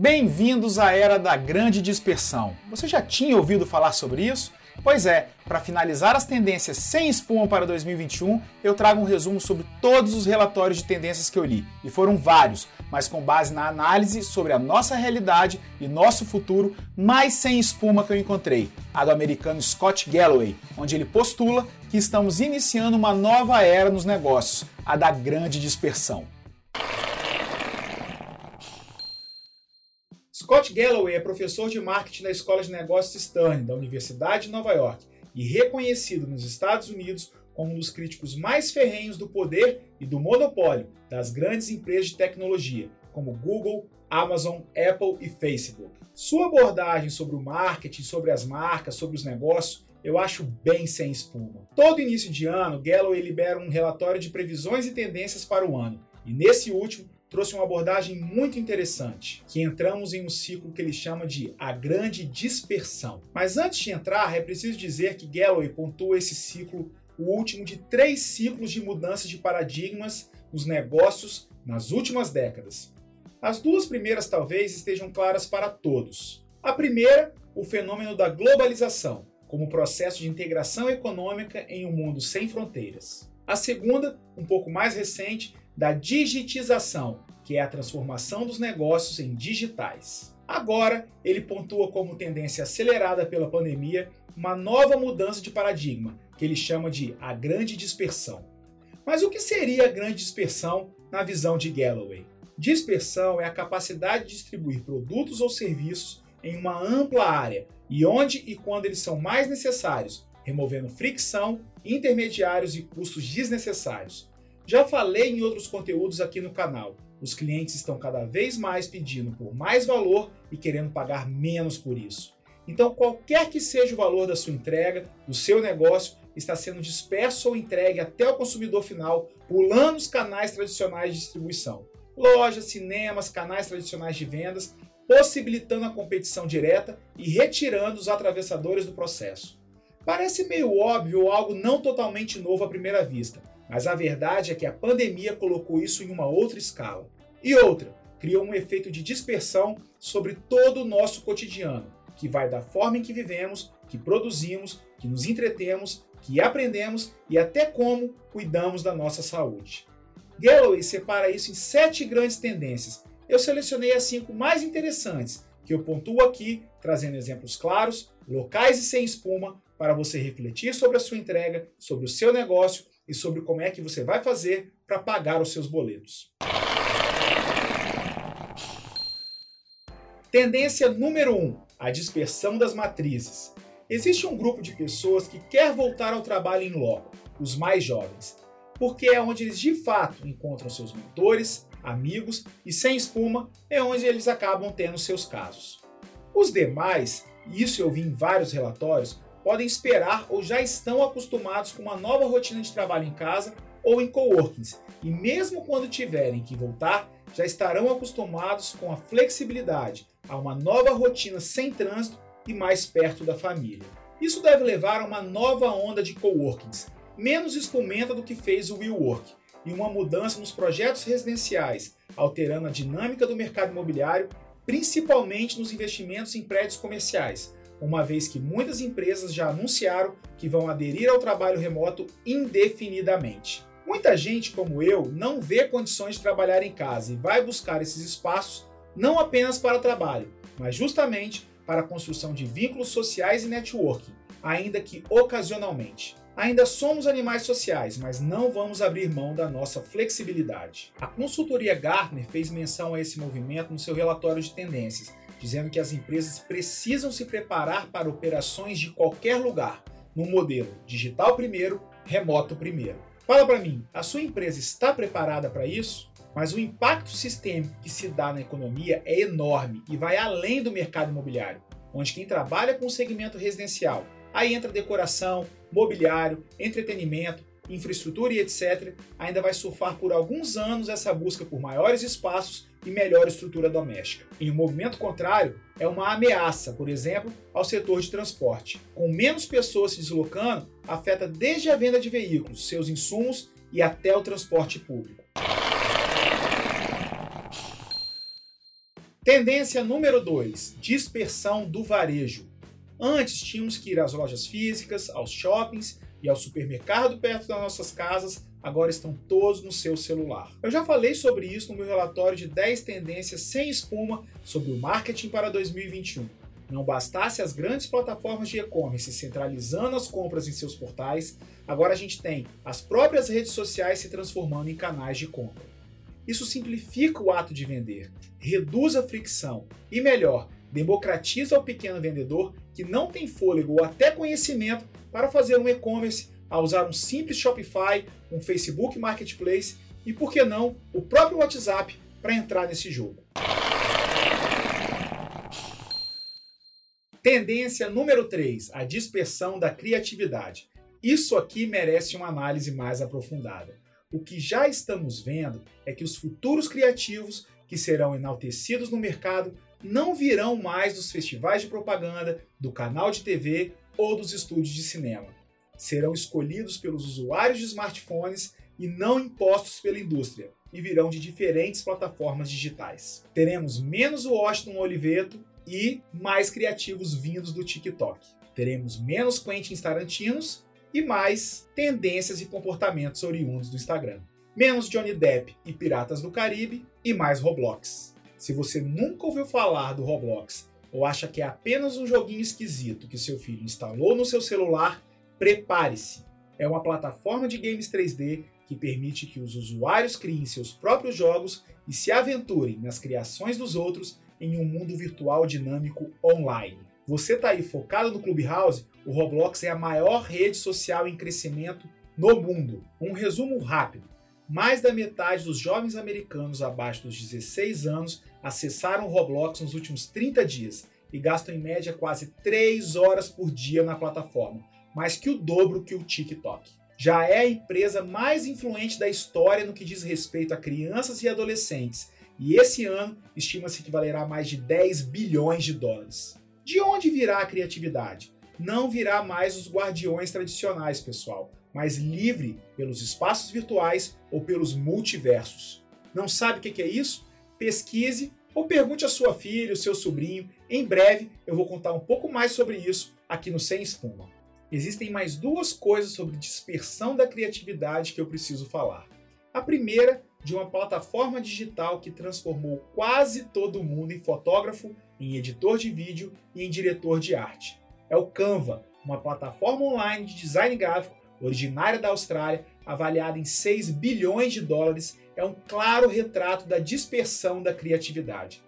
Bem-vindos à era da grande dispersão. Você já tinha ouvido falar sobre isso? Pois é, para finalizar as tendências sem espuma para 2021, eu trago um resumo sobre todos os relatórios de tendências que eu li, e foram vários, mas com base na análise sobre a nossa realidade e nosso futuro, mais sem espuma que eu encontrei, a do americano Scott Galloway, onde ele postula que estamos iniciando uma nova era nos negócios, a da grande dispersão. Scott Galloway é professor de marketing na Escola de Negócios Stern, da Universidade de Nova York, e reconhecido nos Estados Unidos como um dos críticos mais ferrenhos do poder e do monopólio das grandes empresas de tecnologia, como Google, Amazon, Apple e Facebook. Sua abordagem sobre o marketing, sobre as marcas, sobre os negócios, eu acho bem sem espuma. Todo início de ano, Galloway libera um relatório de previsões e tendências para o ano, e nesse último trouxe uma abordagem muito interessante, que entramos em um ciclo que ele chama de a grande dispersão. Mas antes de entrar, é preciso dizer que Galloway pontua esse ciclo o último de três ciclos de mudanças de paradigmas nos negócios nas últimas décadas. As duas primeiras talvez estejam claras para todos. A primeira, o fenômeno da globalização, como processo de integração econômica em um mundo sem fronteiras. A segunda, um pouco mais recente, da digitização, que é a transformação dos negócios em digitais. Agora, ele pontua como tendência acelerada pela pandemia uma nova mudança de paradigma, que ele chama de a grande dispersão. Mas o que seria a grande dispersão na visão de Galloway? Dispersão é a capacidade de distribuir produtos ou serviços em uma ampla área e onde e quando eles são mais necessários, removendo fricção, intermediários e custos desnecessários. Já falei em outros conteúdos aqui no canal. Os clientes estão cada vez mais pedindo por mais valor e querendo pagar menos por isso. Então, qualquer que seja o valor da sua entrega, do seu negócio, está sendo disperso ou entregue até o consumidor final, pulando os canais tradicionais de distribuição. Lojas, cinemas, canais tradicionais de vendas, possibilitando a competição direta e retirando os atravessadores do processo. Parece meio óbvio ou algo não totalmente novo à primeira vista, mas a verdade é que a pandemia colocou isso em uma outra escala. E outra, criou um efeito de dispersão sobre todo o nosso cotidiano, que vai da forma em que vivemos, que produzimos, que nos entretemos, que aprendemos e até como cuidamos da nossa saúde. Galloway separa isso em sete grandes tendências. Eu selecionei as cinco mais interessantes, que eu pontuo aqui, trazendo exemplos claros, locais e sem espuma, para você refletir sobre a sua entrega, sobre o seu negócio e sobre como é que você vai fazer para pagar os seus boletos. Tendência número 1: um, a dispersão das matrizes. Existe um grupo de pessoas que quer voltar ao trabalho em loco, os mais jovens, porque é onde eles de fato encontram seus mentores, amigos e sem espuma é onde eles acabam tendo seus casos. Os demais, e isso eu vi em vários relatórios, podem esperar ou já estão acostumados com uma nova rotina de trabalho em casa ou em coworkings, e mesmo quando tiverem que voltar, já estarão acostumados com a flexibilidade, a uma nova rotina sem trânsito e mais perto da família. Isso deve levar a uma nova onda de coworkings, menos espumenta do que fez o WeWork, e uma mudança nos projetos residenciais, alterando a dinâmica do mercado imobiliário, principalmente nos investimentos em prédios comerciais, uma vez que muitas empresas já anunciaram que vão aderir ao trabalho remoto indefinidamente. Muita gente, como eu, não vê condições de trabalhar em casa e vai buscar esses espaços não apenas para trabalho, mas justamente para a construção de vínculos sociais e networking, ainda que ocasionalmente. Ainda somos animais sociais, mas não vamos abrir mão da nossa flexibilidade. A consultoria Gartner fez menção a esse movimento no seu relatório de tendências, dizendo que as empresas precisam se preparar para operações de qualquer lugar, no modelo digital primeiro, remoto primeiro. Fala para mim, a sua empresa está preparada para isso? Mas o impacto sistêmico que se dá na economia é enorme e vai além do mercado imobiliário, onde quem trabalha com o segmento residencial, aí entra decoração, mobiliário, entretenimento, infraestrutura e etc., ainda vai surfar por alguns anos essa busca por maiores espaços e melhor estrutura doméstica. Em um movimento contrário, é uma ameaça, por exemplo, ao setor de transporte. Com menos pessoas se deslocando, afeta desde a venda de veículos, seus insumos e até o transporte público. Tendência número 2: dispersão do varejo. Antes tínhamos que ir às lojas físicas, aos shoppings e ao supermercado perto das nossas casas, agora estão todos no seu celular. Eu já falei sobre isso no meu relatório de 10 tendências sem espuma sobre o marketing para 2021. Não bastasse as grandes plataformas de e-commerce centralizando as compras em seus portais, agora a gente tem as próprias redes sociais se transformando em canais de compra. Isso simplifica o ato de vender, reduz a fricção e, melhor, democratiza o pequeno vendedor que não tem fôlego ou até conhecimento para fazer um e-commerce a usar um simples Shopify, um Facebook Marketplace e, por que não, o próprio WhatsApp para entrar nesse jogo. Tendência número 3, a dispersão da criatividade. Isso aqui merece uma análise mais aprofundada. O que já estamos vendo é que os futuros criativos que serão enaltecidos no mercado não virão mais dos festivais de propaganda, do canal de TV ou dos estúdios de cinema. Serão escolhidos pelos usuários de smartphones e não impostos pela indústria, e virão de diferentes plataformas digitais. Teremos menos Washington Oliveto e mais criativos vindos do TikTok. Teremos menos Quentin Tarantinos e mais tendências e comportamentos oriundos do Instagram. Menos Johnny Depp e Piratas do Caribe e mais Roblox. Se você nunca ouviu falar do Roblox ou acha que é apenas um joguinho esquisito que seu filho instalou no seu celular, prepare-se. É uma plataforma de games 3D que permite que os usuários criem seus próprios jogos e se aventurem nas criações dos outros em um mundo virtual dinâmico online. Você está aí focado no Clubhouse? O Roblox é a maior rede social em crescimento no mundo. Um resumo rápido: mais da metade dos jovens americanos abaixo dos 16 anos acessaram o Roblox nos últimos 30 dias e gastam em média quase 3 horas por dia na plataforma, mais que o dobro que o TikTok. Já é a empresa mais influente da história no que diz respeito a crianças e adolescentes e esse ano estima-se que valerá mais de 10 bilhões de dólares. De onde virá a criatividade? Não virá mais os guardiões tradicionais, pessoal, mas livre pelos espaços virtuais ou pelos multiversos. Não sabe o que é isso? Pesquise ou pergunte à sua filha, ao seu sobrinho. Em breve eu vou contar um pouco mais sobre isso aqui no Sem Espuma. Existem mais duas coisas sobre dispersão da criatividade que eu preciso falar. A primeira de uma plataforma digital que transformou quase todo mundo em fotógrafo, em editor de vídeo e em diretor de arte. É o Canva, uma plataforma online de design gráfico originária da Austrália, avaliada em 6 bilhões de dólares, é um claro retrato da dispersão da criatividade.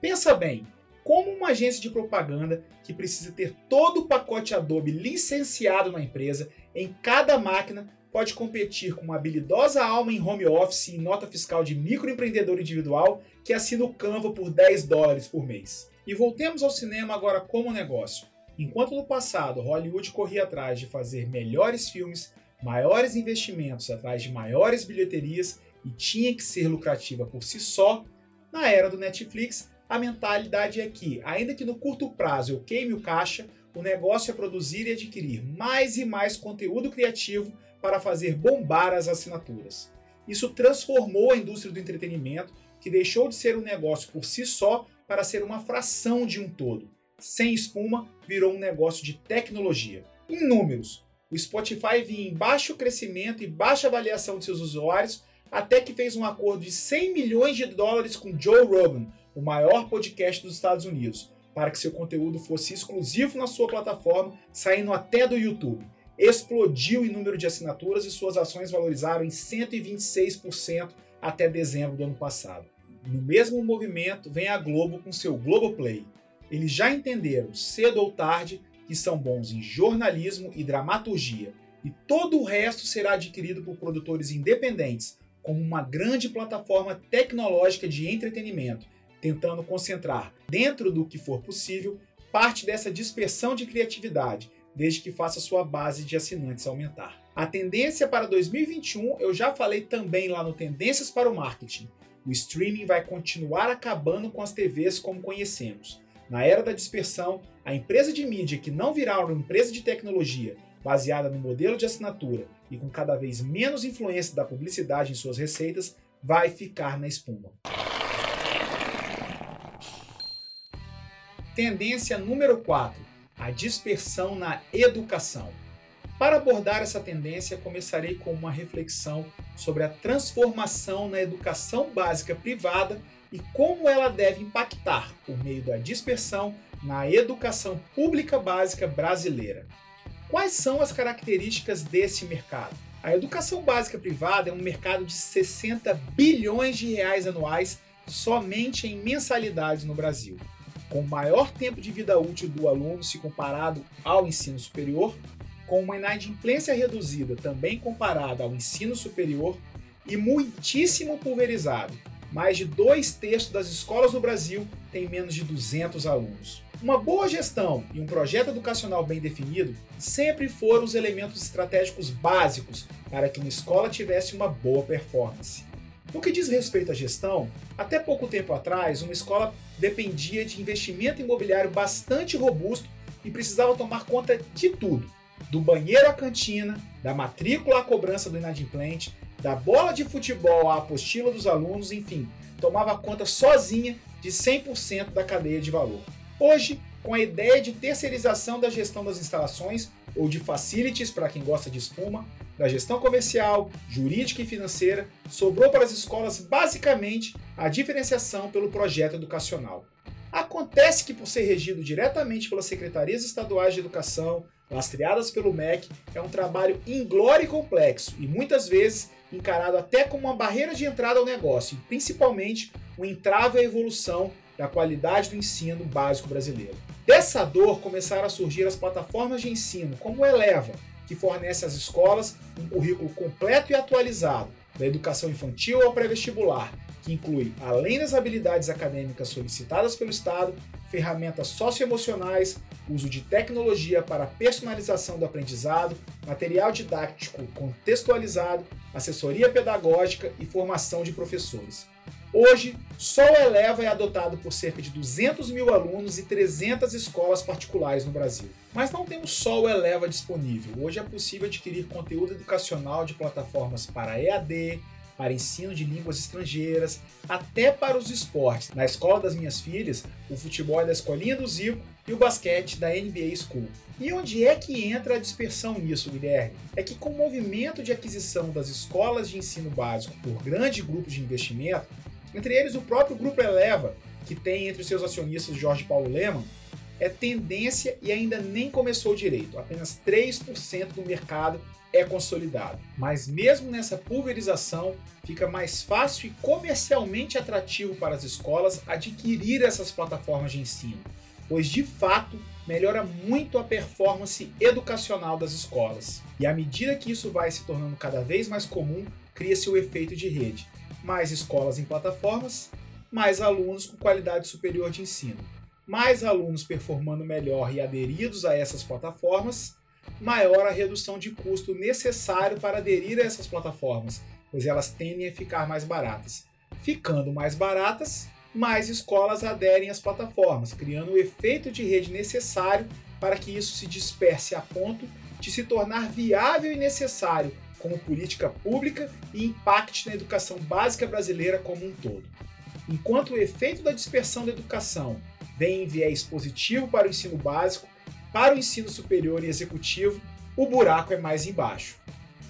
Pensa bem, como uma agência de propaganda que precisa ter todo o pacote Adobe licenciado na empresa, em cada máquina pode competir com uma habilidosa alma em home office e nota fiscal de microempreendedor individual que assina o Canva por 10 dólares por mês. E voltemos ao cinema agora como negócio. Enquanto no passado Hollywood corria atrás de fazer melhores filmes, maiores investimentos atrás de maiores bilheterias e tinha que ser lucrativa por si só, na era do Netflix, a mentalidade é que, ainda que no curto prazo eu queime o caixa, o negócio é produzir e adquirir mais e mais conteúdo criativo para fazer bombar as assinaturas. Isso transformou a indústria do entretenimento, que deixou de ser um negócio por si só para ser uma fração de um todo. Sem espuma, virou um negócio de tecnologia. Em números, o Spotify vinha em baixo crescimento e baixa avaliação de seus usuários, até que fez um acordo de 100 milhões de dólares com Joe Rogan, o maior podcast dos Estados Unidos, para que seu conteúdo fosse exclusivo na sua plataforma, saindo até do YouTube explodiu em número de assinaturas e suas ações valorizaram em 126% até dezembro do ano passado. No mesmo movimento vem a Globo com seu Globoplay. Eles já entenderam, cedo ou tarde, que são bons em jornalismo e dramaturgia, e todo o resto será adquirido por produtores independentes, como uma grande plataforma tecnológica de entretenimento, tentando concentrar, dentro do que for possível, parte dessa dispersão de criatividade desde que faça sua base de assinantes aumentar. A tendência para 2021 eu já falei também lá no Tendências para o Marketing. O streaming vai continuar acabando com as TVs como conhecemos. Na era da dispersão, a empresa de mídia que não virar uma empresa de tecnologia baseada no modelo de assinatura e com cada vez menos influência da publicidade em suas receitas vai ficar na espuma. Tendência número 4: a dispersão na educação. Para abordar essa tendência, começarei com uma reflexão sobre a transformação na educação básica privada e como ela deve impactar, por meio da dispersão, na educação pública básica brasileira. Quais são as características desse mercado? A educação básica privada é um mercado de 60 bilhões de reais anuais somente em mensalidades no Brasil. Com maior tempo de vida útil do aluno se comparado ao ensino superior, com uma inadimplência reduzida também comparada ao ensino superior e muitíssimo pulverizado. Mais de dois terços das escolas no Brasil têm menos de 200 alunos. Uma boa gestão e um projeto educacional bem definido sempre foram os elementos estratégicos básicos para que uma escola tivesse uma boa performance. No que diz respeito à gestão, até pouco tempo atrás, uma escola dependia de investimento imobiliário bastante robusto e precisava tomar conta de tudo, do banheiro à cantina, da matrícula à cobrança do inadimplente, da bola de futebol à apostila dos alunos, enfim, tomava conta sozinha de 100% da cadeia de valor. Hoje, com a ideia de terceirização da gestão das instalações ou de facilities para quem gosta de espuma, da gestão comercial, jurídica e financeira, sobrou para as escolas basicamente a diferenciação pelo projeto educacional. Acontece que, por ser regido diretamente pelas secretarias estaduais de educação, lastreadas pelo MEC, é um trabalho inglório e complexo e muitas vezes encarado até como uma barreira de entrada ao negócio, e principalmente um entrave à evolução da qualidade do ensino básico brasileiro. Dessa dor começaram a surgir as plataformas de ensino, como o Eleva, que fornece às escolas um currículo completo e atualizado, da educação infantil ao pré-vestibular, que inclui, além das habilidades acadêmicas solicitadas pelo Estado, ferramentas socioemocionais, uso de tecnologia para personalização do aprendizado, material didático contextualizado, assessoria pedagógica e formação de professores. Hoje, só o Eleva é adotado por cerca de 200 mil alunos e 300 escolas particulares no Brasil. Mas não temos só o Eleva disponível. Hoje é possível adquirir conteúdo educacional de plataformas para EAD, para ensino de línguas estrangeiras, até para os esportes. Na escola das minhas filhas, o futebol é da Escolinha do Zico e o basquete da NBA School. E onde é que entra a dispersão nisso, Guilherme? É que com o movimento de aquisição das escolas de ensino básico por grandes grupos de investimento, entre eles o próprio Grupo Eleva, que tem entre seus acionistas Jorge Paulo Leman, é tendência e ainda nem começou direito. Apenas 3% do mercado é consolidado. Mas mesmo nessa pulverização, fica mais fácil e comercialmente atrativo para as escolas adquirir essas plataformas de ensino, pois de fato melhora muito a performance educacional das escolas. E à medida que isso vai se tornando cada vez mais comum, cria-se o efeito de rede mais escolas em plataformas, mais alunos com qualidade superior de ensino. Mais alunos performando melhor e aderidos a essas plataformas, maior a redução de custo necessário para aderir a essas plataformas, pois elas tendem a ficar mais baratas. Ficando mais baratas, mais escolas aderem às plataformas, criando o efeito de rede necessário para que isso se disperse a ponto de se tornar viável e necessário como política pública e impacte na educação básica brasileira como um todo. Enquanto o efeito da dispersão da educação vem em viés positivo para o ensino básico, para o ensino superior e executivo, o buraco é mais embaixo.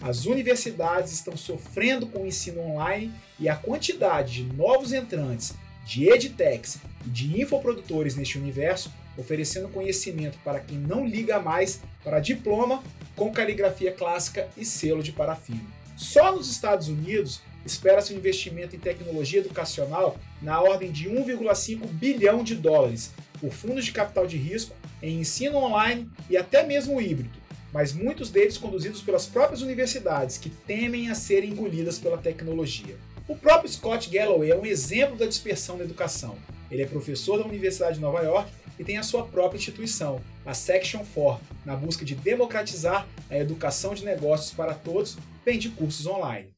As universidades estão sofrendo com o ensino online e a quantidade de novos entrantes, de edtechs e de infoprodutores neste universo, oferecendo conhecimento para quem não liga mais para diploma com caligrafia clássica e selo de parafina. Só nos Estados Unidos espera-se um investimento em tecnologia educacional na ordem de 1,5 bilhão de dólares por fundos de capital de risco em ensino online e até mesmo híbrido, mas muitos deles conduzidos pelas próprias universidades que temem a serem engolidas pela tecnologia. O próprio Scott Galloway é um exemplo da dispersão da educação. Ele é professor da Universidade de Nova York e tem a sua própria instituição, a Section 4, na busca de democratizar a educação de negócios para todos, vende cursos online.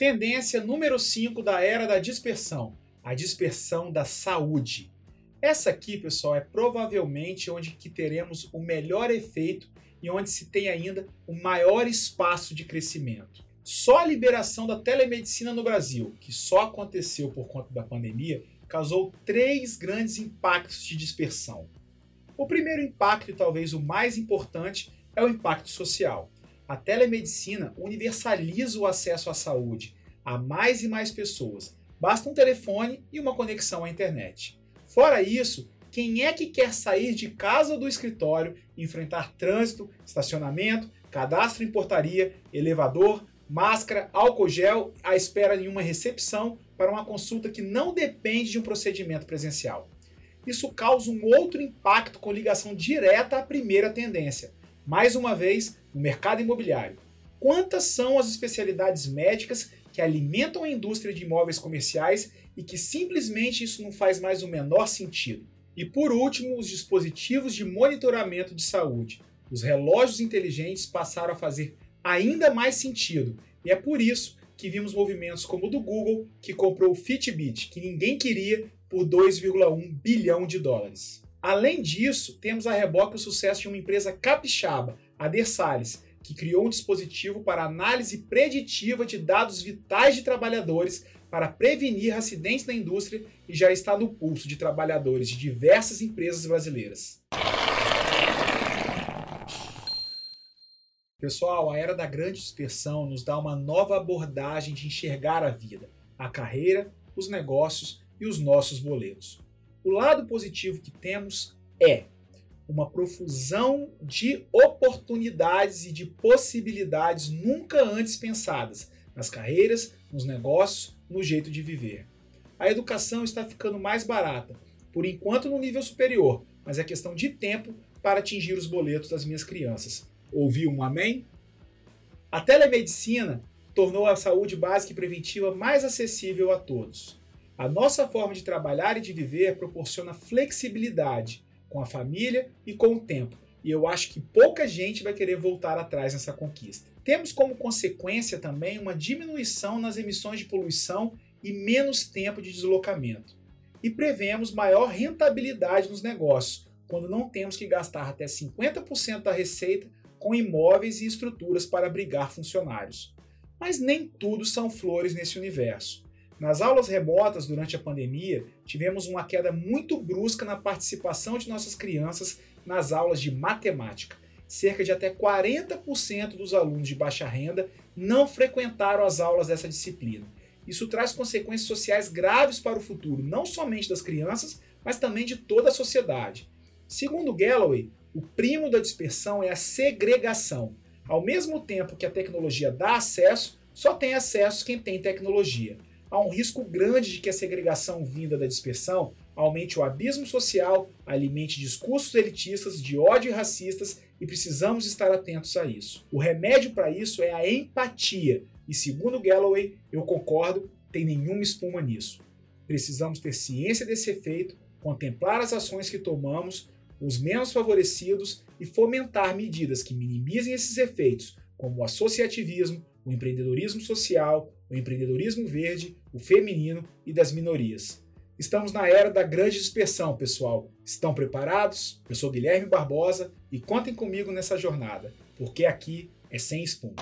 Tendência número 5 da era da dispersão, a dispersão da saúde. Essa aqui, pessoal, é provavelmente onde que teremos o melhor efeito e onde se tem ainda o maior espaço de crescimento. Só a liberação da telemedicina no Brasil, que só aconteceu por conta da pandemia, causou três grandes impactos de dispersão. O primeiro impacto, e talvez o mais importante, é o impacto social. A telemedicina universaliza o acesso à saúde a mais e mais pessoas. Basta um telefone e uma conexão à internet. Fora isso, quem é que quer sair de casa ou do escritório, enfrentar trânsito, estacionamento, cadastro em portaria, elevador, máscara, álcool gel, à espera de uma recepção para uma consulta que não depende de um procedimento presencial? Isso causa um outro impacto com ligação direta à primeira tendência. Mais uma vez, no mercado imobiliário. Quantas são as especialidades médicas que alimentam a indústria de imóveis comerciais e que simplesmente isso não faz mais o menor sentido? E por último, os dispositivos de monitoramento de saúde. Os relógios inteligentes passaram a fazer ainda mais sentido, e é por isso que vimos movimentos como o do Google, que comprou o Fitbit, que ninguém queria, por 2,1 bilhão de dólares. Além disso, temos a reboque o sucesso de uma empresa capixaba, a Dersales, que criou um dispositivo para análise preditiva de dados vitais de trabalhadores para prevenir acidentes na indústria e já está no pulso de trabalhadores de diversas empresas brasileiras. Pessoal, a era da grande dispersão nos dá uma nova abordagem de enxergar a vida, a carreira, os negócios e os nossos boletos. O lado positivo que temos é uma profusão de oportunidades e de possibilidades nunca antes pensadas nas carreiras, nos negócios, no jeito de viver. A educação está ficando mais barata, por enquanto no nível superior, mas é questão de tempo para atingir os boletos das minhas crianças. Ouviu um amém? A telemedicina tornou a saúde básica e preventiva mais acessível a todos. A nossa forma de trabalhar e de viver proporciona flexibilidade com a família e com o tempo. E eu acho que pouca gente vai querer voltar atrás nessa conquista. Temos como consequência também uma diminuição nas emissões de poluição e menos tempo de deslocamento. E prevemos maior rentabilidade nos negócios, quando não temos que gastar até 50% da receita com imóveis e estruturas para abrigar funcionários. Mas nem tudo são flores nesse universo. Nas aulas remotas durante a pandemia, tivemos uma queda muito brusca na participação de nossas crianças nas aulas de matemática. Cerca de até 40% dos alunos de baixa renda não frequentaram as aulas dessa disciplina. Isso traz consequências sociais graves para o futuro, não somente das crianças, mas também de toda a sociedade. Segundo Galloway, o primo da dispersão é a segregação. Ao mesmo tempo que a tecnologia dá acesso, só tem acesso quem tem tecnologia há um risco grande de que a segregação vinda da dispersão aumente o abismo social, alimente discursos elitistas de ódio e racistas e precisamos estar atentos a isso. O remédio para isso é a empatia, e segundo Galloway, eu concordo, tem nenhuma espuma nisso. Precisamos ter ciência desse efeito, contemplar as ações que tomamos, os menos favorecidos e fomentar medidas que minimizem esses efeitos, como o associativismo, o empreendedorismo social, o empreendedorismo verde, o feminino e das minorias. Estamos na era da grande dispersão, pessoal. Estão preparados? Eu sou Guilherme Barbosa e contem comigo nessa jornada, porque aqui é sem espuma.